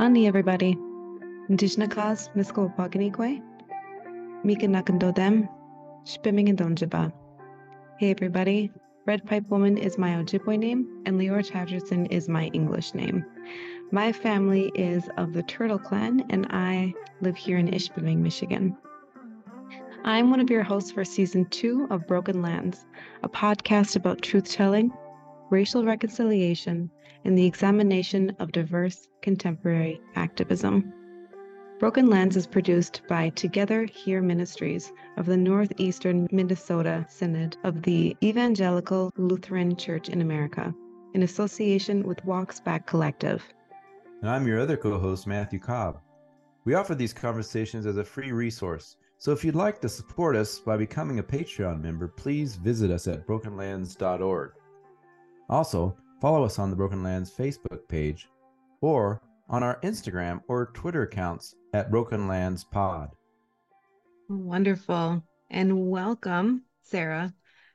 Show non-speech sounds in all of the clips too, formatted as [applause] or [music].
Ani everybody. Ndishnakas misko paganigwe. Mika nakandodem. Spimming and donjaba. Hey everybody. Red Pipe Woman is my Ojibwe name, and Leora Chatterton is my English name. My family is of the Turtle Clan, and I live here in Ishpeming, Michigan. I'm one of your hosts for season two of Broken Lands, a podcast about truth telling, racial reconciliation, and the examination of diverse contemporary activism. Broken Lands is produced by Together Here Ministries of the Northeastern Minnesota Synod of the Evangelical Lutheran Church in America, in association with Walks Back Collective. And I'm your other co host, Matthew Cobb. We offer these conversations as a free resource, so if you'd like to support us by becoming a Patreon member, please visit us at brokenlands.org. Also, follow us on the Broken Lands Facebook page or on our Instagram or Twitter accounts at Broken Lands Pod. Wonderful. And welcome, Sarah.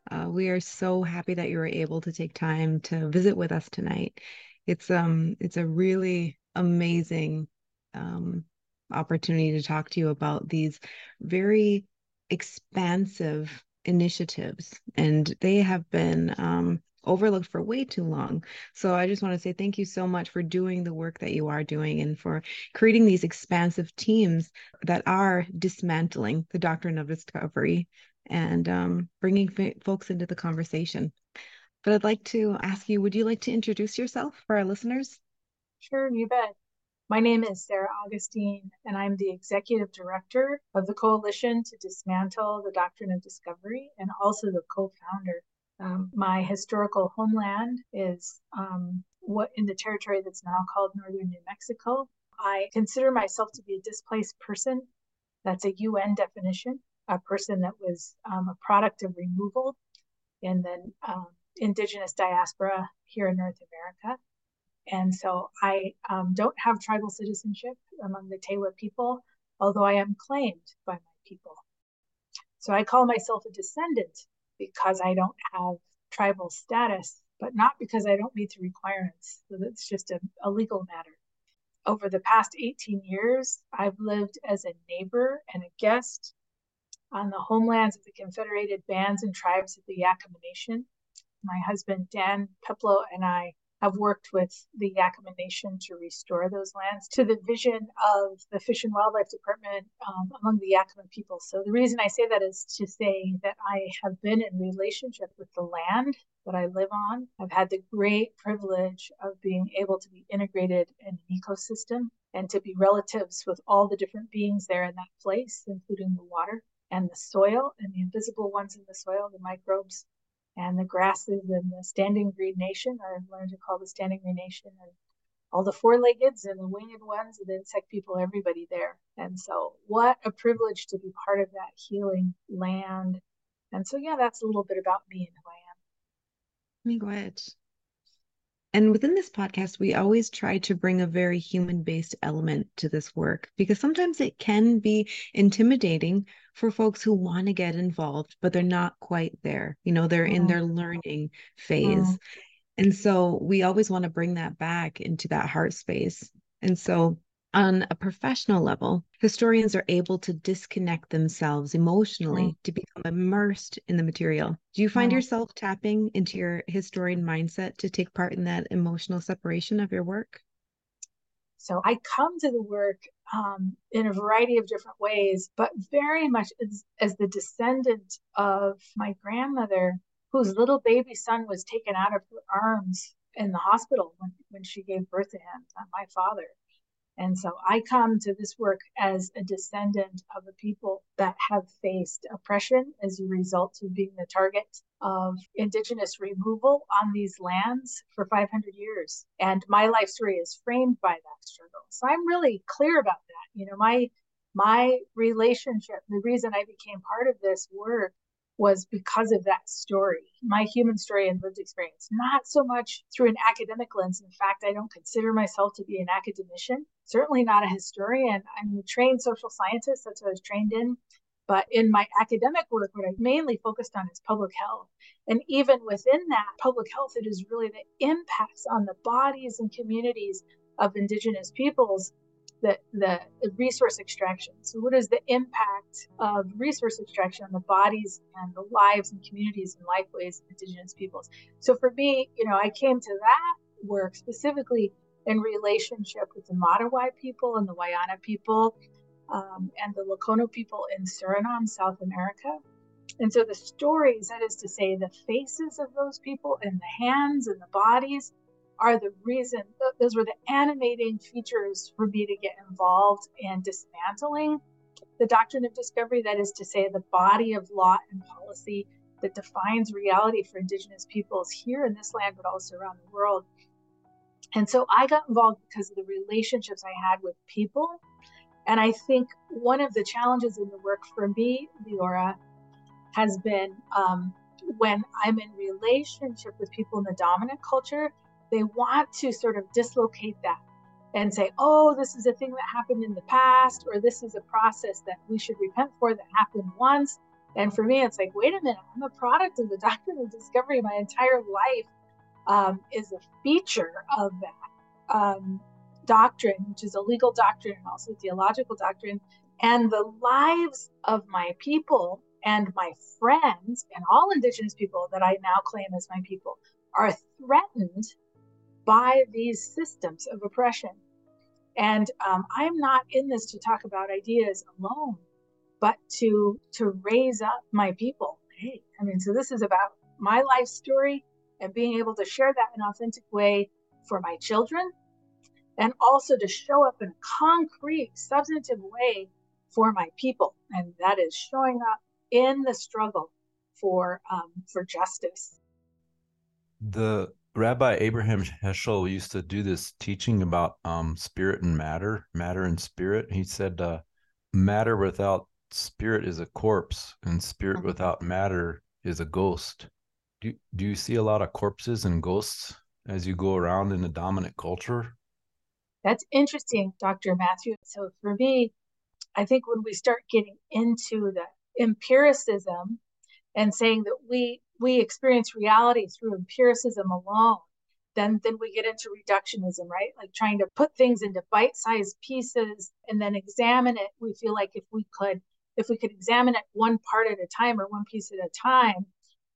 Uh, we are so happy that you were able to take time to visit with us tonight. It's um it's a really amazing um, opportunity to talk to you about these very expansive initiatives, and they have been um, overlooked for way too long. So I just want to say thank you so much for doing the work that you are doing and for creating these expansive teams that are dismantling the doctrine of discovery and um, bringing f- folks into the conversation. But I'd like to ask you, would you like to introduce yourself for our listeners? Sure, you bet. My name is Sarah Augustine, and I'm the executive director of the Coalition to Dismantle the Doctrine of Discovery and also the co founder um, my historical homeland is um, what in the territory that's now called northern New Mexico. I consider myself to be a displaced person. That's a UN definition, a person that was um, a product of removal in the um, indigenous diaspora here in North America. And so I um, don't have tribal citizenship among the Tewa people, although I am claimed by my people. So I call myself a descendant because I don't have tribal status, but not because I don't meet the requirements. So that's just a, a legal matter. Over the past 18 years, I've lived as a neighbor and a guest on the homelands of the Confederated Bands and Tribes of the Yakama Nation. My husband, Dan Peplow, and I have worked with the Yakama Nation to restore those lands to the vision of the Fish and Wildlife Department um, among the Yakama people. So the reason I say that is to say that I have been in relationship with the land that I live on. I've had the great privilege of being able to be integrated in an ecosystem and to be relatives with all the different beings there in that place, including the water and the soil and the invisible ones in the soil, the microbes and the grasses and the standing green nation, or I've learned to call the standing green nation, and all the four-leggeds and the winged ones, and the insect people, everybody there. And so, what a privilege to be part of that healing land. And so, yeah, that's a little bit about me and who I am. Me go ahead. And within this podcast, we always try to bring a very human based element to this work because sometimes it can be intimidating for folks who want to get involved, but they're not quite there. You know, they're mm. in their learning phase. Mm. And so we always want to bring that back into that heart space. And so on a professional level, historians are able to disconnect themselves emotionally mm. to become immersed in the material. Do you find mm. yourself tapping into your historian mindset to take part in that emotional separation of your work? So I come to the work um, in a variety of different ways, but very much as, as the descendant of my grandmother, whose little baby son was taken out of her arms in the hospital when, when she gave birth to him, my father. And so I come to this work as a descendant of a people that have faced oppression as a result of being the target of indigenous removal on these lands for 500 years. And my life story is framed by that struggle. So I'm really clear about that. You know, my my relationship, the reason I became part of this work was because of that story, my human story and lived experience, not so much through an academic lens. In fact, I don't consider myself to be an academician, certainly not a historian. I'm a trained social scientist, that's what I was trained in. But in my academic work, what I mainly focused on is public health. And even within that public health, it is really the impacts on the bodies and communities of indigenous peoples the, the resource extraction. So, what is the impact of resource extraction on the bodies and the lives and communities and lifeways of indigenous peoples? So, for me, you know, I came to that work specifically in relationship with the Matawai people and the Wayana people um, and the Lokono people in Suriname, South America. And so the stories, that is to say, the faces of those people and the hands and the bodies are the reason, those were the animating features for me to get involved in dismantling the doctrine of discovery, that is to say, the body of law and policy that defines reality for Indigenous peoples here in this land, but also around the world. And so I got involved because of the relationships I had with people. And I think one of the challenges in the work for me, Leora, has been um, when I'm in relationship with people in the dominant culture, they want to sort of dislocate that and say, oh, this is a thing that happened in the past, or this is a process that we should repent for that happened once. And for me, it's like, wait a minute, I'm a product of the [laughs] doctrine of discovery. My entire life um, is a feature of that um, doctrine, which is a legal doctrine and also theological doctrine. And the lives of my people and my friends and all Indigenous people that I now claim as my people are threatened by these systems of oppression. And um, I'm not in this to talk about ideas alone, but to to raise up my people. Hey, I mean, so this is about my life story and being able to share that in an authentic way for my children, and also to show up in a concrete, substantive way for my people, and that is showing up in the struggle for um, for justice. The Rabbi Abraham Heschel used to do this teaching about um, spirit and matter, matter and spirit. He said, uh, "Matter without spirit is a corpse, and spirit mm-hmm. without matter is a ghost." Do do you see a lot of corpses and ghosts as you go around in the dominant culture? That's interesting, Dr. Matthew. So for me, I think when we start getting into the empiricism and saying that we we experience reality through empiricism alone, then then we get into reductionism, right? Like trying to put things into bite-sized pieces and then examine it. We feel like if we could if we could examine it one part at a time or one piece at a time,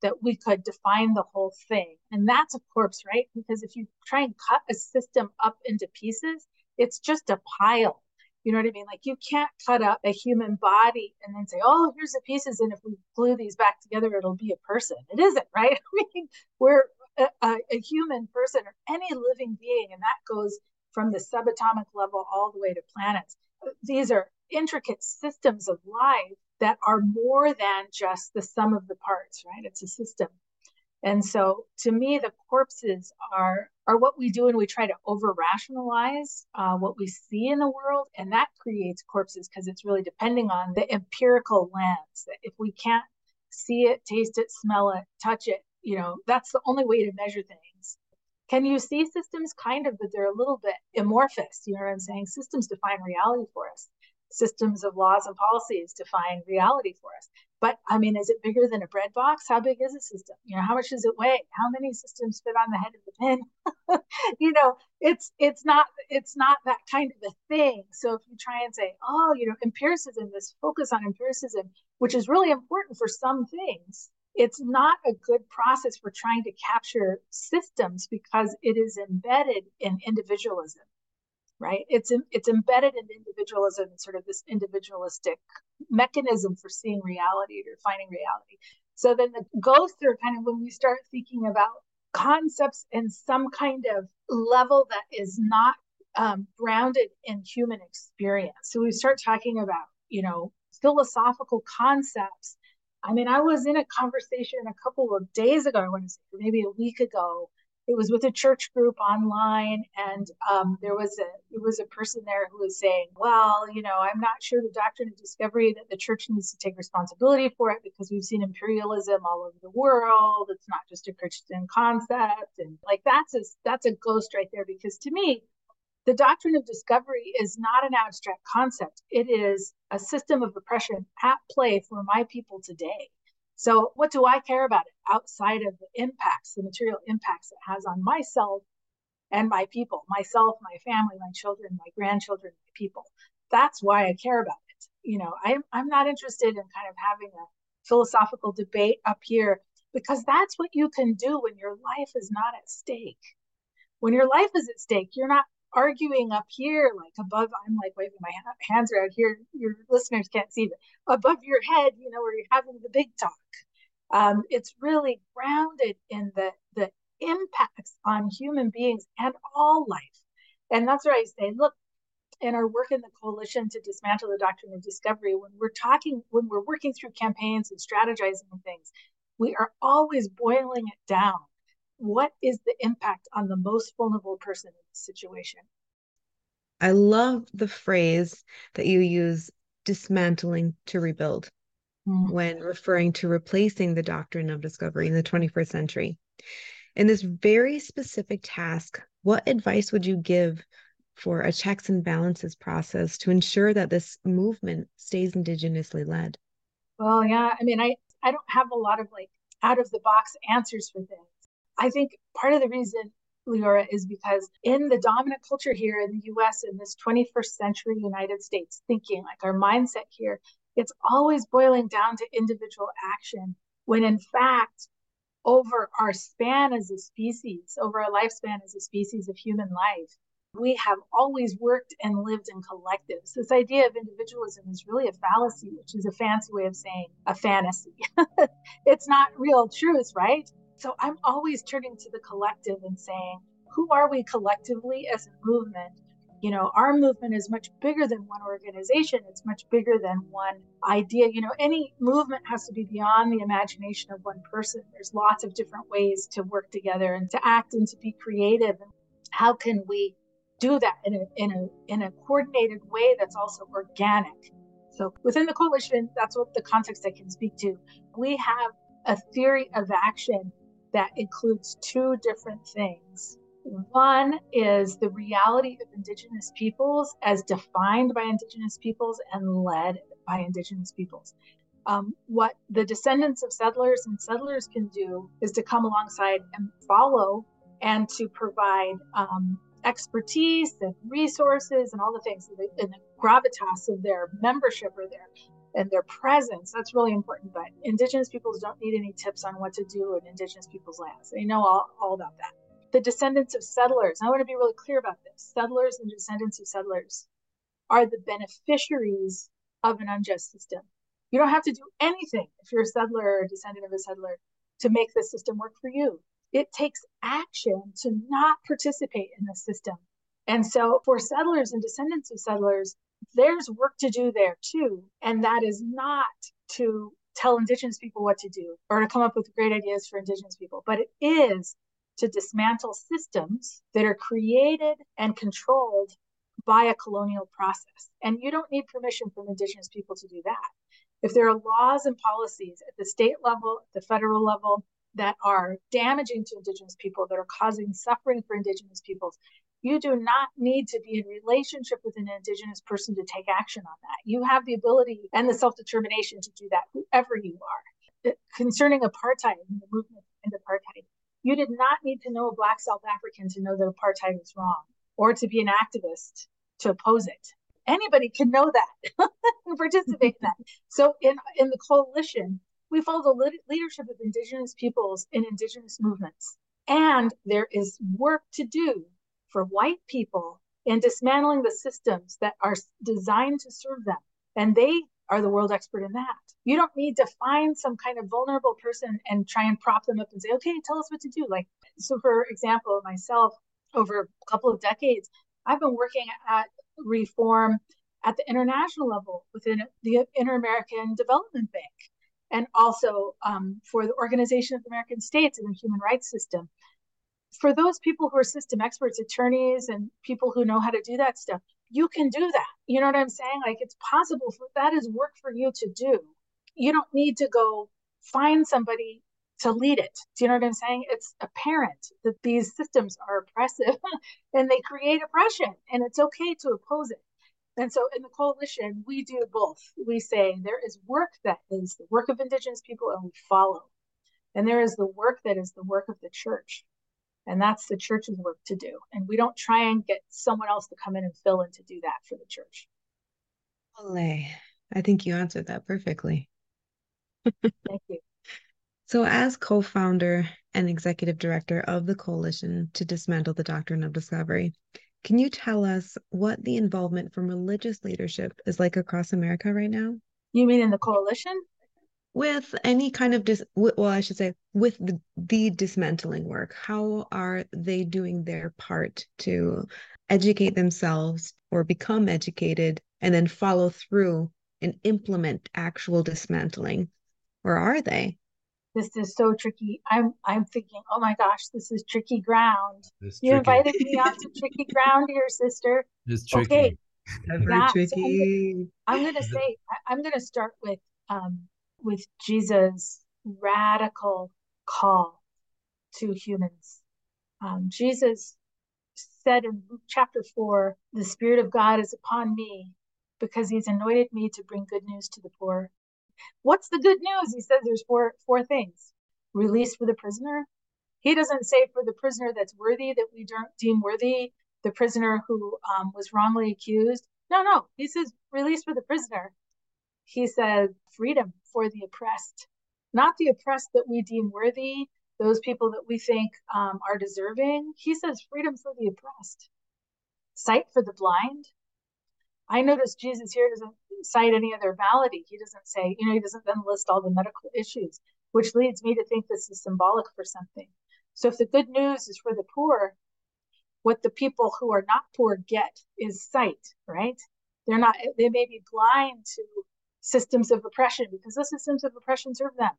that we could define the whole thing. And that's a corpse, right? Because if you try and cut a system up into pieces, it's just a pile. You know what I mean? Like you can't cut up a human body and then say, "Oh, here's the pieces," and if we glue these back together, it'll be a person. It isn't, [laughs] right? I mean, we're a, a, human person or any living being, and that goes from the subatomic level all the way to planets. These are intricate systems of life that are more than just the sum of the parts, right? It's a system. And so to me, the corpses are are what we do and we try to over rationalize uh, what we see in the world. And that creates corpses because it's really depending on the empirical lens. If we can't see it, taste it, smell it, touch it, you know, that's the only way to measure things. Can you see systems? Kind of, but they're a little bit amorphous. You know what I'm saying? Systems define reality for us systems of laws and policies define reality for us. But I mean, is it bigger than a bread box? How big is a system? You know, how much does it weigh? How many systems fit on the head of the pin? [laughs] you know, it's it's not it's not that kind of a thing. So if you try and say, oh, you know, empiricism, this focus on empiricism, which is really important for some things, it's not a good process for trying to capture systems because it is embedded in individualism right? It's it's embedded in individualism, sort of this individualistic mechanism for seeing reality or finding reality. So then the ghosts are kind of when we start thinking about concepts in some kind of level that is not um, grounded in human experience. So we start talking about, you know, philosophical concepts. I mean, I was in a conversation a couple of days ago, I want to say, maybe a week ago, it was with a church group online and um, there was a it was a person there who was saying well you know i'm not sure the doctrine of discovery that the church needs to take responsibility for it because we've seen imperialism all over the world. It's not just a christian concept and like that's a that's a ghost right there because to me the doctrine of discovery is not an abstract concept. It is a system of oppression at play for my people today so, what do I care about it outside of the impacts, the material impacts it has on myself and my people, myself, my family, my children, my grandchildren, my people. That's why I care about it. You know, I'm I'm not interested in kind of having a philosophical debate up here because that's what you can do when your life is not at stake. When your life is at stake, you're not arguing up here, like above. I'm like waving my hands around here. Your listeners can't see, but above your head, you know, where you're having the big talk. Um, it's really grounded in the the impacts on human beings and all life. And that's where I say, look, in our work in the coalition to dismantle the doctrine of discovery, when we're talking, when we're working through campaigns and strategizing things, we are always boiling it down. What is the impact on the most vulnerable person in this situation? I love the phrase that you use dismantling to rebuild mm-hmm. when referring to replacing the doctrine of discovery in the 21st century. In this very specific task, what advice would you give for a checks and balances process to ensure that this movement stays indigenously led? Well, yeah, I mean, I I don't have a lot of like out of the box answers for things. I think part of the reason Leora is because in the dominant culture here in the US in this 21st century United States thinking, like our mindset here, it's always boiling down to individual action when in fact over our span as a species, over our lifespan as a species of human life, we have always worked and lived in collectives. This idea of individualism is really a fallacy, which is a fancy way of saying a fantasy. [laughs] it's not real truth, right? So I'm always turning to the collective and saying, who are we collectively as a movement? You know our movement is much bigger than one organization. It's much bigger than one idea. You know any movement has to be beyond the imagination of one person. There's lots of different ways to work together and to act and to be creative. And how can we do that in a in a in a coordinated way that's also organic? So within the coalition that's what the context i can speak to. We have a theory of action that includes two different things one is the reality of Indigenous peoples as defined by Indigenous peoples and led by Indigenous peoples. Um, what the descendants of settlers and settlers can do is to come alongside and follow and to provide um, expertise and resources and all the things and the gravitas of their membership or their and their presence that's really important but indigenous peoples don't need any tips on what to do in indigenous people's lands they know all, all about that the descendants of settlers, I want to be really clear about this settlers and descendants of settlers are the beneficiaries of an unjust system. You don't have to do anything if you're a settler or a descendant of a settler to make the system work for you. It takes action to not participate in the system. And so for settlers and descendants of settlers, there's work to do there too. And that is not to tell Indigenous people what to do or to come up with great ideas for Indigenous people, but it is to dismantle systems that are created and controlled by a colonial process. And you don't need permission from Indigenous people to do that. If there are laws and policies at the state level, at the federal level, that are damaging to Indigenous people, that are causing suffering for Indigenous peoples, you do not need to be in relationship with an Indigenous person to take action on that. You have the ability and the self determination to do that, whoever you are. Uh, concerning apartheid and the movement and apartheid, you did not need to know a Black South African to know that apartheid was wrong or to be an activist to oppose it. Anybody can know that [laughs] and participate in that. So, in, in the coalition, we follow the leadership of Indigenous peoples in Indigenous movements. And there is work to do for white people in dismantling the systems that are designed to serve them. And they are the world expert in that. You don't need to find some kind of vulnerable person and try and prop them up and say, okay, tell us what to do. Like, so for example, myself, over a couple of decades, I've been working at reform at the international level within the Inter American Development Bank and also um, for the Organization of American States and the human rights system. For those people who are system experts, attorneys, and people who know how to do that stuff, you can do that. You know what I'm saying? Like it's possible for that is work for you to do. You don't need to go find somebody to lead it. Do you know what I'm saying? It's apparent that these systems are oppressive [laughs] and they create oppression, and it's okay to oppose it. And so in the coalition, we do both. We say there is work that is the work of Indigenous people, and we follow. And there is the work that is the work of the church. And that's the church's work to do. And we don't try and get someone else to come in and fill in to do that for the church. Olay. I think you answered that perfectly. Thank you. So, as co founder and executive director of the Coalition to Dismantle the Doctrine of Discovery, can you tell us what the involvement from religious leadership is like across America right now? You mean in the coalition? With any kind of dis, well, I should say, with the, the dismantling work, how are they doing their part to educate themselves or become educated and then follow through and implement actual dismantling? Or are they? this is so tricky. I'm I'm thinking, oh my gosh, this is tricky ground. It's you tricky. invited me out to tricky ground here, sister. It's tricky. Okay. Ever Yeah, so tricky. I'm gonna say I, I'm gonna start with um with Jesus' radical call to humans. Um, Jesus said in Luke chapter four, the Spirit of God is upon me because He's anointed me to bring good news to the poor. What's the good news? He says there's four four things: release for the prisoner. He doesn't say for the prisoner that's worthy that we don't deem worthy, the prisoner who um, was wrongly accused. No, no. He says release for the prisoner. He says freedom for the oppressed, not the oppressed that we deem worthy, those people that we think um, are deserving. He says freedom for the oppressed, sight for the blind. I notice Jesus here doesn't cite any other malady. He doesn't say, you know, he doesn't then list all the medical issues, which leads me to think this is symbolic for something. So if the good news is for the poor, what the people who are not poor get is sight, right? They're not, they may be blind to systems of oppression because those systems of oppression serve them.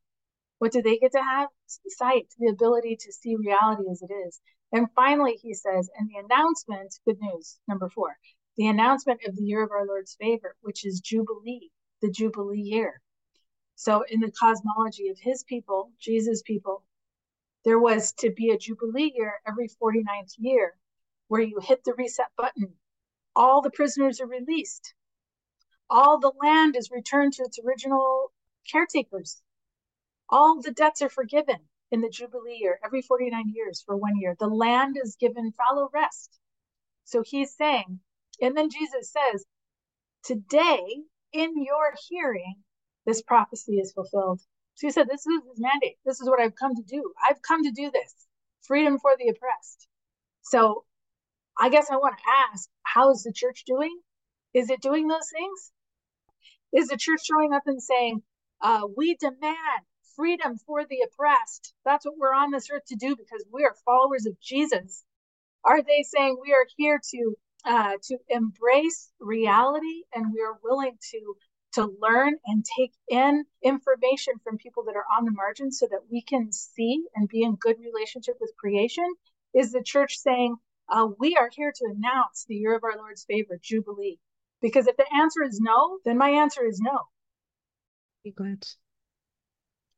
What do they get to have? Sight, the ability to see reality as it is. And finally, he says, and the announcement, good news, number four, the announcement of the year of our Lord's favor, which is Jubilee, the Jubilee year. So, in the cosmology of his people, Jesus' people, there was to be a Jubilee year every 49th year where you hit the reset button. All the prisoners are released, all the land is returned to its original caretakers, all the debts are forgiven in the Jubilee year every 49 years for one year. The land is given fallow rest. So, he's saying, and then Jesus says, Today, in your hearing, this prophecy is fulfilled. So he said, This is his mandate. This is what I've come to do. I've come to do this freedom for the oppressed. So I guess I want to ask, how is the church doing? Is it doing those things? Is the church showing up and saying, uh, We demand freedom for the oppressed? That's what we're on this earth to do because we are followers of Jesus. Are they saying we are here to uh, to embrace reality and we are willing to to learn and take in information from people that are on the margins so that we can see and be in good relationship with creation is the church saying uh, we are here to announce the year of our lord's favor jubilee because if the answer is no then my answer is no Good.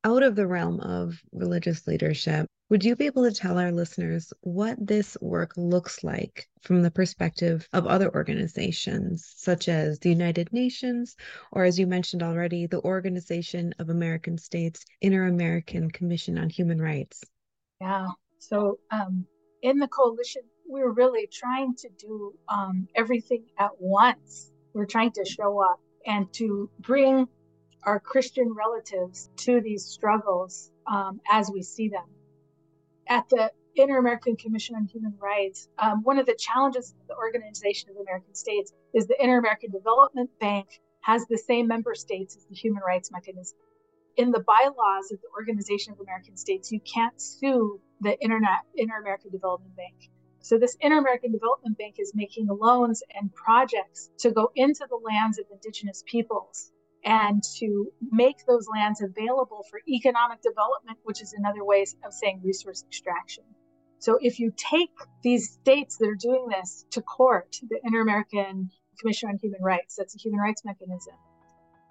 Out of the realm of religious leadership, would you be able to tell our listeners what this work looks like from the perspective of other organizations, such as the United Nations, or as you mentioned already, the Organization of American States Inter American Commission on Human Rights? Yeah. So um, in the coalition, we're really trying to do um, everything at once. We're trying to show up and to bring our Christian relatives to these struggles um, as we see them. At the Inter American Commission on Human Rights, um, one of the challenges of the Organization of American States is the Inter American Development Bank has the same member states as the Human Rights Mechanism. In the bylaws of the Organization of American States, you can't sue the Inter American Development Bank. So this Inter American Development Bank is making loans and projects to go into the lands of indigenous peoples and to make those lands available for economic development, which is another way of saying resource extraction. So if you take these states that are doing this to court, the Inter American Commission on Human Rights, that's a human rights mechanism,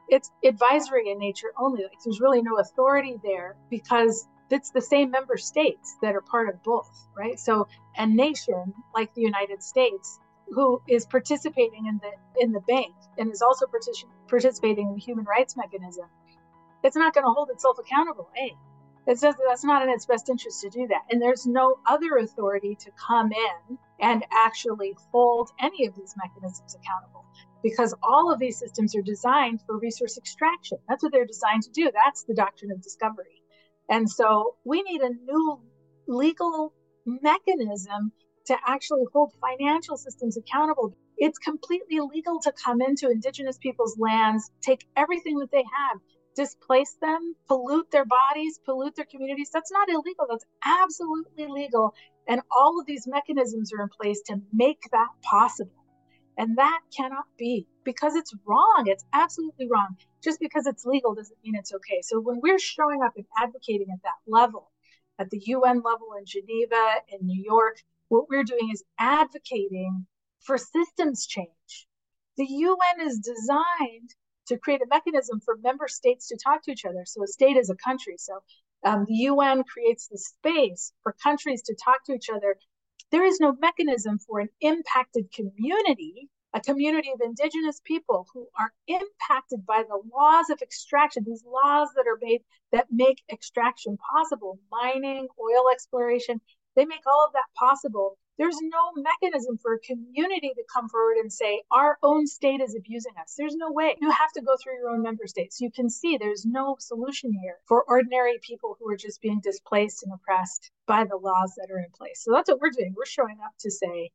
it's advisory in nature only. Like there's really no authority there because it's the same member states that are part of both, right? So a nation like the United States who is participating in the in the bank and is also partic- participating in the human rights mechanism, it's not going to hold itself accountable. A, It's just, that's not in its best interest to do that. And there's no other authority to come in and actually hold any of these mechanisms accountable because all of these systems are designed for resource extraction. That's what they're designed to do. That's the doctrine of discovery. And so we need a new legal mechanism to actually hold financial systems accountable. It's completely illegal to come into indigenous people's lands, take everything that they have, displace them, pollute their bodies, pollute their communities. That's not illegal. That's absolutely legal. And all of these mechanisms are in place to make that possible. And that cannot be because it's wrong. It's absolutely wrong. Just because it's legal doesn't mean it's okay. So when we're showing up and advocating at that level, at the UN level in Geneva, in New York, what we're doing is advocating for systems change. The UN is designed to create a mechanism for member states to talk to each other. So a state is a country. So um, the UN creates the space for countries to talk to each other. There is no mechanism for an impacted community, a community of indigenous people who are impacted by the laws of extraction, these laws that are made that make extraction possible, mining, oil exploration, they make all of that possible. There's no mechanism for a community to come forward and say, our own state is abusing us. There's no way. You have to go through your own member states. You can see there's no solution here for ordinary people who are just being displaced and oppressed by the laws that are in place. So that's what we're doing. We're showing up to say,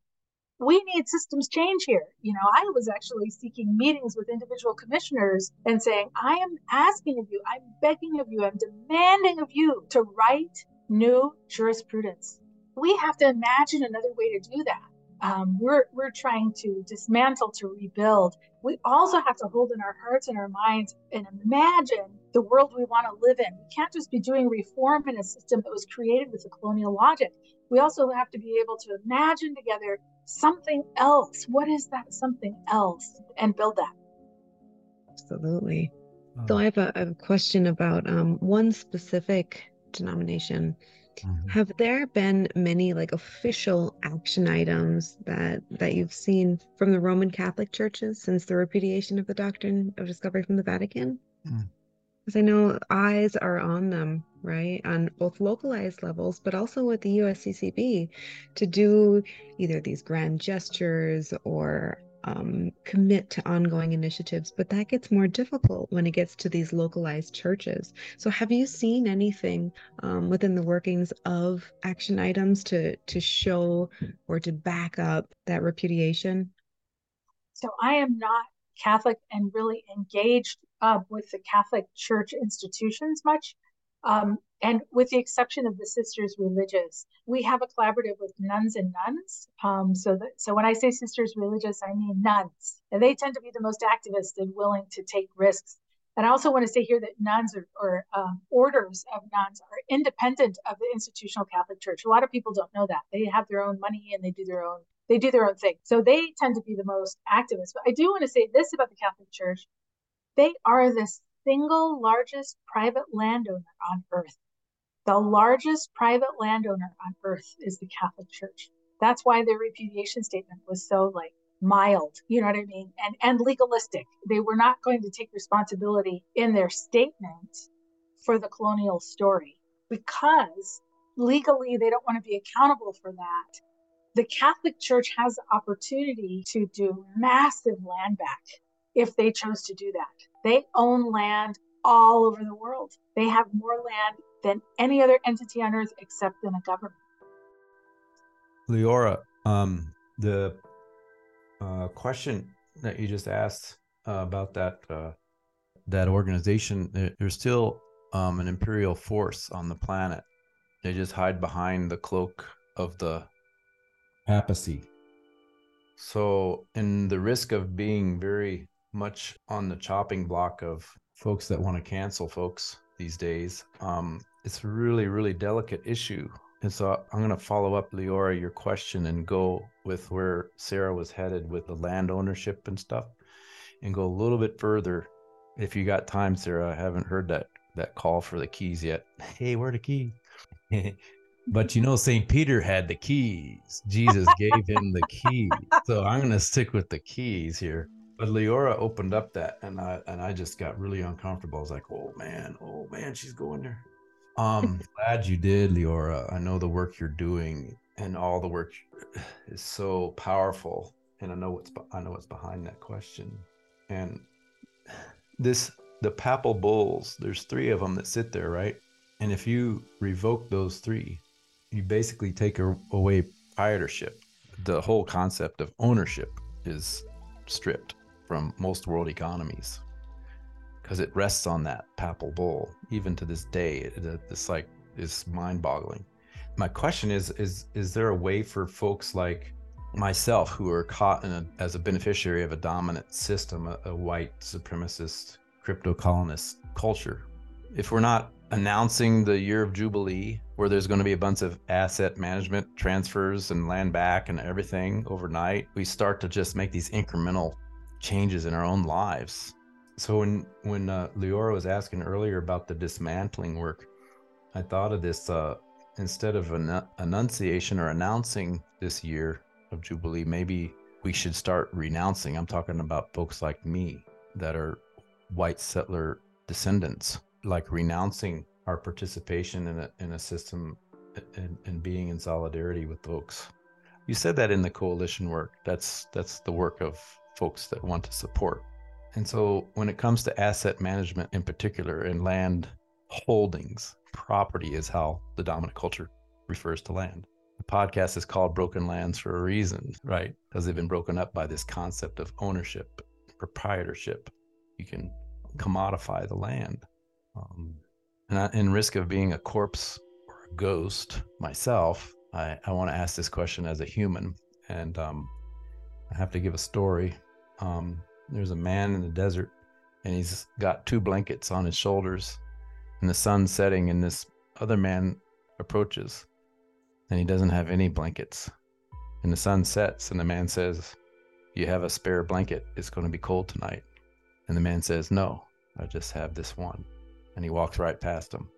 we need systems change here. You know, I was actually seeking meetings with individual commissioners and saying, I am asking of you, I'm begging of you, I'm demanding of you to write new jurisprudence we have to imagine another way to do that. Um, we're we're trying to dismantle to rebuild. We also have to hold in our hearts and our minds and imagine the world we want to live in. We can't just be doing reform in a system that was created with a colonial logic. We also have to be able to imagine together something else. What is that something else? And build that. Absolutely. So I have a, a question about um, one specific denomination Mm-hmm. Have there been many like official action items that that you've seen from the Roman Catholic churches since the repudiation of the doctrine of discovery from the Vatican? Mm. Because I know eyes are on them, right, on both localized levels, but also with the USCCB to do either these grand gestures or um, commit to ongoing initiatives, but that gets more difficult when it gets to these localized churches. So, have you seen anything um, within the workings of action items to to show or to back up that repudiation? So, I am not Catholic and really engaged uh, with the Catholic Church institutions much. Um, and with the exception of the Sisters Religious, we have a collaborative with nuns and nuns. Um, so that so when I say Sisters Religious, I mean nuns, and they tend to be the most activist and willing to take risks. And I also want to say here that nuns or, um, orders of nuns are independent of the institutional Catholic Church. A lot of people don't know that they have their own money and they do their own they do their own thing. So they tend to be the most activist. But I do want to say this about the Catholic Church: they are the single largest private landowner on earth. The largest private landowner on earth is the Catholic Church. That's why their repudiation statement was so like mild, you know what I mean? And and legalistic. They were not going to take responsibility in their statement for the colonial story because legally they don't want to be accountable for that. The Catholic Church has the opportunity to do massive land back if they chose to do that. They own land all over the world. They have more land than any other entity on earth except than a government. Leora, um, the uh, question that you just asked uh, about that uh, that organization, there's still um, an imperial force on the planet. They just hide behind the cloak of the papacy. So, in the risk of being very much on the chopping block of folks that want to cancel folks these days. Um, it's a really, really delicate issue. And so I'm going to follow up, Leora, your question and go with where Sarah was headed with the land ownership and stuff and go a little bit further. If you got time, Sarah, I haven't heard that that call for the keys yet. [laughs] Hey, where the key? [laughs] but you know, St. Peter had the keys. Jesus gave him the keys. [laughs] So I'm going to stick with the keys here. But Leora opened up that, and I and I just got really uncomfortable. I was like, "Oh man, oh man, she's going there." Um, [laughs] glad you did, Leora. I know the work you're doing and all the work [sighs] is so powerful, and I know what's I know what's behind that question. And [sighs] this the papal bulls. There's three of them that sit there, right? And if you revoke those three, you basically take away proprietorship. The whole concept of ownership is stripped from most world economies because it rests on that papal bull. Even to this day, it, it's like is mind-boggling. My question is: is is there a way for folks like myself who are caught in a, as a beneficiary of a dominant system, a, a white supremacist crypto colonist culture, if we're not announcing the year of jubilee where there's going to be a bunch of asset management transfers and land back and everything overnight we start to just make these incremental changes in our own lives so when when uh, Leora was asking earlier about the dismantling work, I thought of this. Uh, instead of an annunciation or announcing this year of Jubilee, maybe we should start renouncing. I'm talking about folks like me that are white settler descendants, like renouncing our participation in a in a system and, and being in solidarity with folks. You said that in the coalition work. That's that's the work of folks that want to support and so when it comes to asset management in particular and land holdings, property is how the dominant culture refers to land. The podcast is called Broken Lands for a reason, right? Because they've been broken up by this concept of ownership, proprietorship. You can commodify the land. Um, and I, in risk of being a corpse or a ghost myself, I, I want to ask this question as a human. And um, I have to give a story. Um, there's a man in the desert and he's got two blankets on his shoulders and the sun's setting and this other man approaches and he doesn't have any blankets. And the sun sets and the man says you have a spare blanket. It's going to be cold tonight. And the man says no i just have this one. And he walks right past him.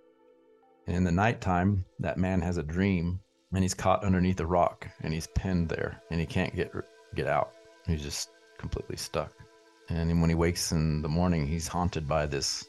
And in the nighttime that man has a dream and he's caught underneath a rock and he's pinned there and he can't get get out. He's just completely stuck and when he wakes in the morning, he's haunted by this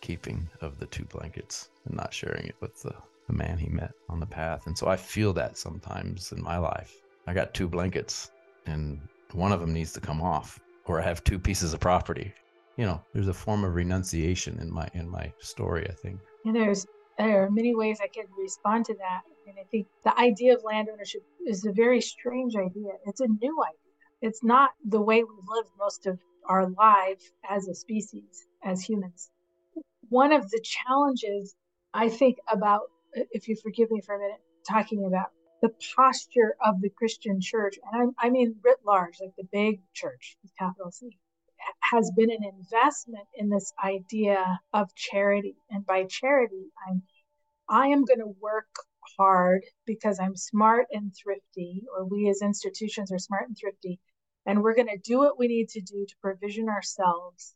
keeping of the two blankets and not sharing it with the, the man he met on the path. And so I feel that sometimes in my life. I got two blankets and one of them needs to come off, or I have two pieces of property. You know, there's a form of renunciation in my in my story, I think. And there's there are many ways I can respond to that. And I think the idea of land ownership is a very strange idea. It's a new idea. It's not the way we've lived most of our life as a species, as humans. One of the challenges I think about, if you forgive me for a minute, talking about the posture of the Christian church, and I, I mean writ large, like the big church, capital C, has been an investment in this idea of charity. And by charity, I'm I am going to work hard because I'm smart and thrifty, or we as institutions are smart and thrifty, and we're going to do what we need to do to provision ourselves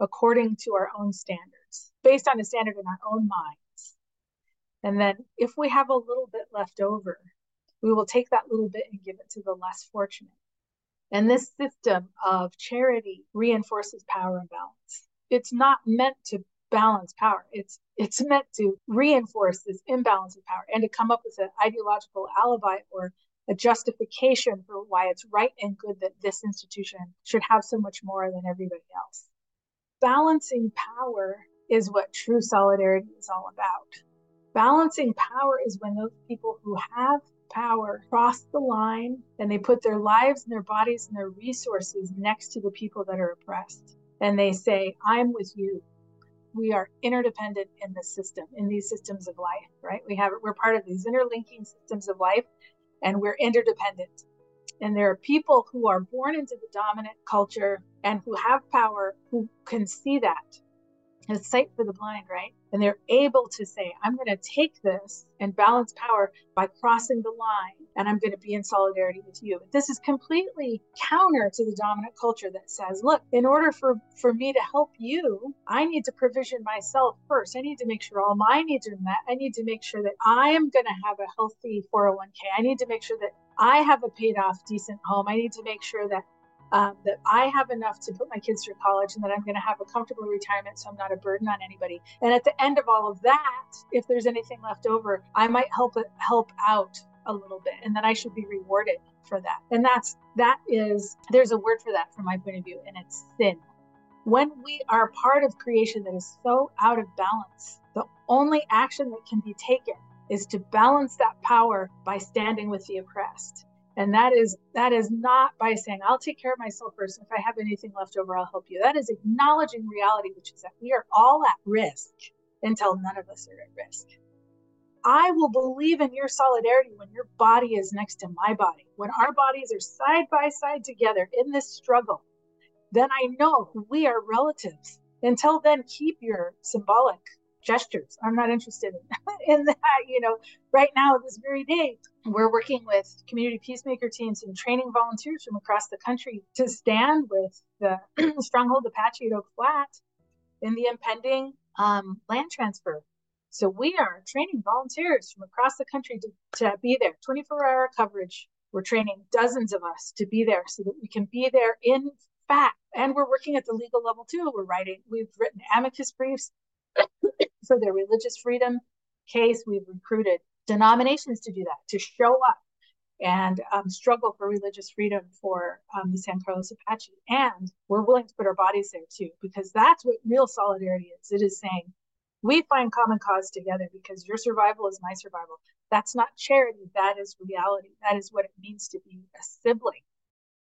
according to our own standards, based on a standard in our own minds. And then if we have a little bit left over, we will take that little bit and give it to the less fortunate. And this system of charity reinforces power and balance. It's not meant to balance power. It's it's meant to reinforce this imbalance of power and to come up with an ideological alibi or a justification for why it's right and good that this institution should have so much more than everybody else. Balancing power is what true solidarity is all about. Balancing power is when those people who have power cross the line and they put their lives and their bodies and their resources next to the people that are oppressed. And they say, I'm with you. We are interdependent in the system, in these systems of life, right? We have we're part of these interlinking systems of life and we're interdependent. And there are people who are born into the dominant culture and who have power who can see that. It's sight for the blind, right? And they're able to say, I'm going to take this and balance power by crossing the line, and I'm going to be in solidarity with you. But this is completely counter to the dominant culture that says, look, in order for, for me to help you, I need to provision myself first. I need to make sure all my needs are met. I need to make sure that I am going to have a healthy 401k. I need to make sure that I have a paid off decent home. I need to make sure that um, that I have enough to put my kids through college and that I'm going to have a comfortable retirement so I'm not a burden on anybody. And at the end of all of that, if there's anything left over, I might help it help out a little bit and then I should be rewarded for that. And that's that is there's a word for that from my point of view and it's sin. When we are part of creation that is so out of balance, the only action that can be taken is to balance that power by standing with the oppressed and that is that is not by saying i'll take care of myself first. If i have anything left over i'll help you. That is acknowledging reality which is that we are all at risk until none of us are at risk. I will believe in your solidarity when your body is next to my body. When our bodies are side by side together in this struggle then i know we are relatives. Until then keep your symbolic gestures. I'm not interested in, [laughs] in that. You know, right now, this very day, we're working with community peacemaker teams and training volunteers from across the country to stand with the [clears throat] Stronghold Apache at Oak Flat in the impending um, land transfer. So we are training volunteers from across the country to, to be there, 24 hour coverage. We're training dozens of us to be there so that we can be there in fact. And we're working at the legal level too. We're writing, we've written amicus briefs for their religious freedom case. We've recruited denominations to do that, to show up and um, struggle for religious freedom for um, the San Carlos Apache. And we're willing to put our bodies there too, because that's what real solidarity is. It is saying, we find common cause together because your survival is my survival. That's not charity, that is reality. That is what it means to be a sibling.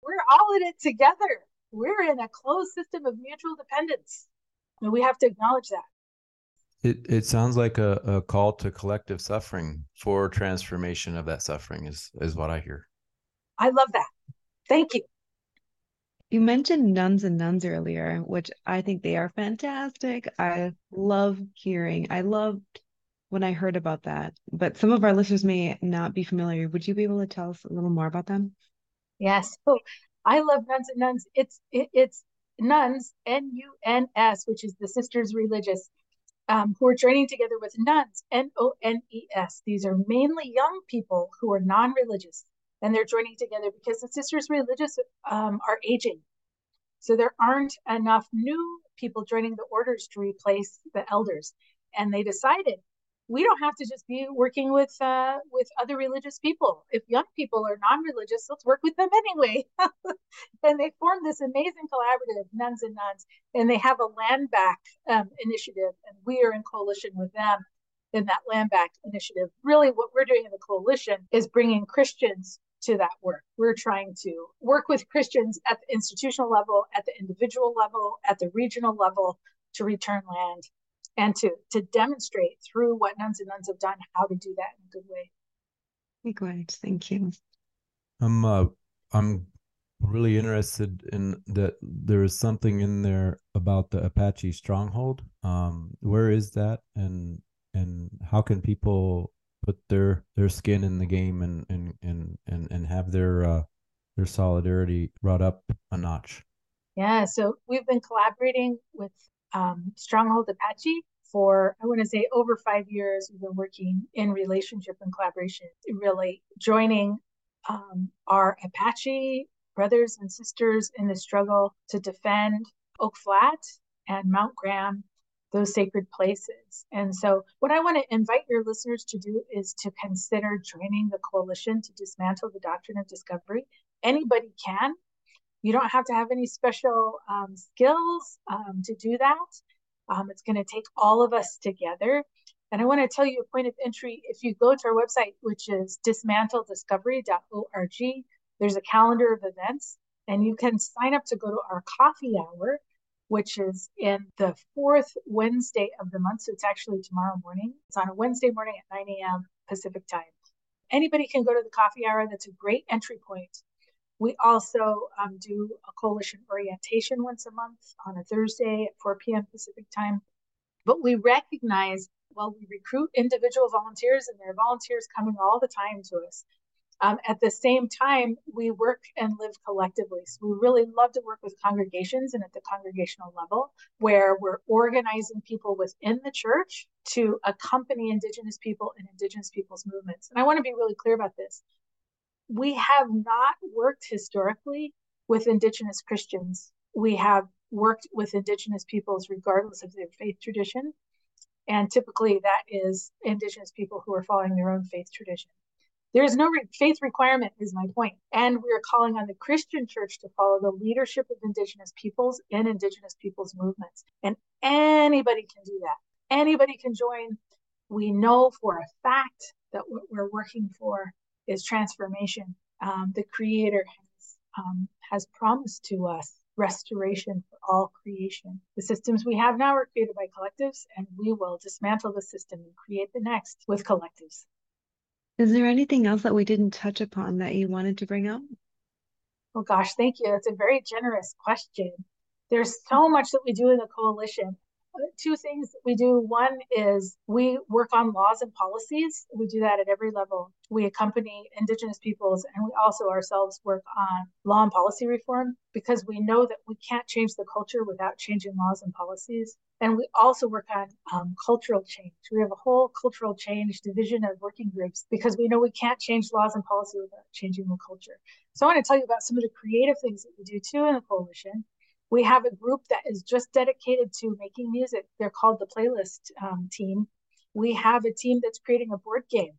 We're all in it together. We're in a closed system of mutual dependence. And we have to acknowledge that. It it sounds like a, a call to collective suffering for transformation of that suffering is is what I hear. I love that. Thank you. You mentioned nuns and nones earlier, which I think they are fantastic. I love hearing. I loved when I heard about that, but some of our listeners may not be familiar. Would you be able to tell us a little more about them? Yes. So I love nuns and nones. It's it, it's nuns N U N S, which is the Sisters Religious um, who are joining together with nones, N O N E S. These are mainly young people who are non religious, and they're joining together because the sisters religious um, are aging. So there aren't enough new people joining the orders to replace the elders. And they decided we don't have to just be working with uh, with other religious people. If young people are non-religious, let's work with them anyway. [laughs] and they formed this amazing collaborative, nuns and nones, and they have a land back um, initiative, and we are in coalition with them in that land back initiative. Really, what we're doing in the coalition is bringing Christians to that work. We're trying to work with Christians at the institutional level, at the individual level, at the regional level to return land and to to demonstrate through what nuns and nones have done how to do that in a good way. Great, thank you. I'm uh, I'm really interested in that. There is something in there about the Apache stronghold. Um, where is that, and and how can people put their their skin in the game and and and and, and have their uh, their solidarity brought up a notch? Yeah, so we've been collaborating with um, Stronghold Apache for, I want to say, over five years. We've been working in relationship and collaboration, really joining um, our Apache brothers and sisters in the struggle to defend Oak Flat and Mount Graham, those sacred places. And so, what I want to invite your listeners to do is to consider joining the coalition to dismantle the doctrine of discovery. Anybody can. You don't have to have any special um, skills um, to do that. Um, it's going to take all of us together. And I want to tell you a point of entry. If you go to our website, which is dismantlediscovery.org, there's a calendar of events, and you can sign up to go to our coffee hour, which is in the fourth Wednesday of the month. So it's actually tomorrow morning. It's on a Wednesday morning at 9 a.m. Pacific time. Anybody can go to the coffee hour. That's a great entry point we also um, do a coalition orientation once a month on a Thursday at 4 p.m. Pacific time. But we recognize while we recruit individual volunteers, and there are volunteers coming all the time to us, um, at the same time, we work and live collectively. So we really love to work with congregations and at the congregational level, where we're organizing people within the church to accompany Indigenous people and Indigenous peoples movements. And I want to be really clear about this we have not worked historically with Indigenous Christians. We have worked with Indigenous peoples regardless of their faith tradition. And typically, that is Indigenous people who are following their own faith tradition. There is no re- faith requirement, is my point. And we are calling on the Christian church to follow the leadership of Indigenous peoples in Indigenous peoples movements. And anybody can do that. Anybody can join. We know for a fact that what we're working for is transformation. Um, the Creator has, um, has promised to us restoration for all creation. The systems we have now are created by collectives, and we will dismantle the system and create the next with collectives. Is there anything else that we didn't touch upon that you wanted to bring up? Oh gosh, thank you. It's a very generous question. There's so much that we do in the coalition two things we do. One is we work on laws and policies. We do that at every level. We accompany Indigenous peoples and we also ourselves work on law and policy reform because we know that we can't change the culture without changing laws and policies. And we also work on um, cultural change. We have a whole cultural change division of working groups because we know we can't change laws and policy without changing the culture. So I want to tell you about some of the creative things that we do too in the coalition. We have a group that is just dedicated to making music. They're called the Playlist um, Team. We have a team that's creating a board game.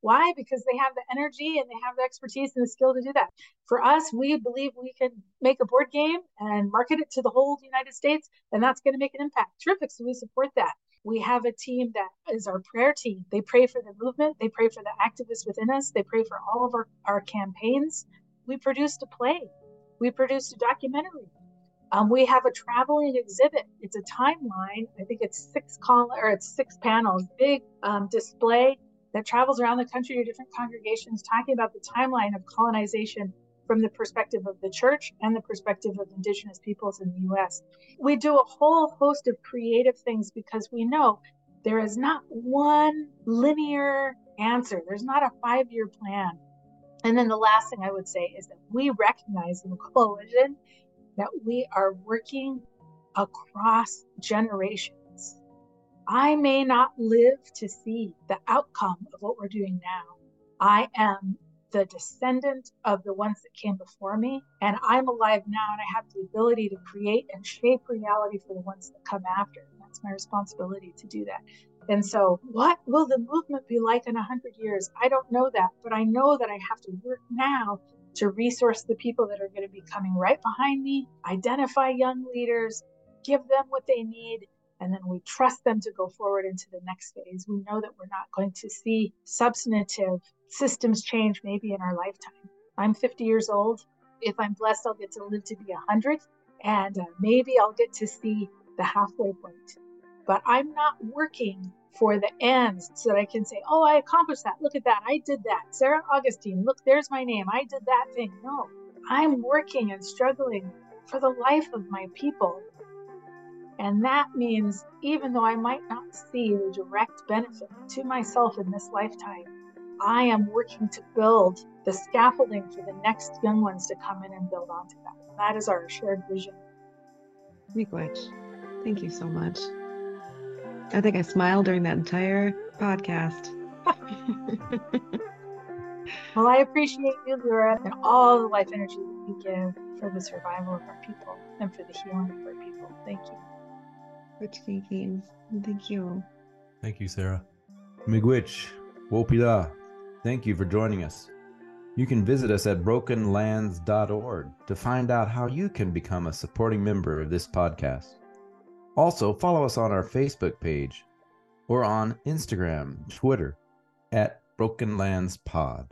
Why? Because they have the energy and they have the expertise and the skill to do that. For us, we believe we can make a board game and market it to the whole United States, and that's going to make an impact. Terrific. So we support that. We have a team that is our prayer team. They pray for the movement, they pray for the activists within us, they pray for all of our, our campaigns. We produced a play, we produced a documentary, um, we have a traveling exhibit. It's a timeline. I think it's six col or it's six panels, big um, display that travels around the country to different congregations, talking about the timeline of colonization from the perspective of the church and the perspective of indigenous peoples in the U.S. We do a whole host of creative things because we know there is not one linear answer. There's not a five-year plan. And then the last thing I would say is that we recognize in the coalition that we are working across generations. I may not live to see the outcome of what we're doing now. I am the descendant of the ones that came before me, and I'm alive now, and I have the ability to create and shape reality for the ones that come after. That's my responsibility to do that. And so, what will the movement be like in 100 years? I don't know that, but I know that I have to work now to resource the people that are going to be coming right behind me, identify young leaders, give them what they need, and then we trust them to go forward into the next phase. We know that we're not going to see substantive systems change maybe in our lifetime. I'm 50 years old. If I'm blessed, I'll get to live to be 100, and uh, maybe I'll get to see the halfway point. But I'm not working for the ends so that I can say, oh, I accomplished that. Look at that. I did that. Sarah Augustine, look, there's my name. I did that thing. No, I'm working and struggling for the life of my people. And that means even though I might not see the direct benefit to myself in this lifetime, I am working to build the scaffolding for the next young ones to come in and build onto that. That is our shared vision. Miigwech, thank you so much. I think I smiled during that entire podcast. [laughs] well, I appreciate you, Laura, and all the life energy that you give for the survival of our people and for the healing of our people. Thank you. Rich thinking. Thank you. Thank you, Sarah. Miigwech, Wopila, thank you for joining us. You can visit us at brokenlands.org to find out how you can become a supporting member of this podcast. Also, follow us on our Facebook page or on Instagram, Twitter at Broken Lands Pod.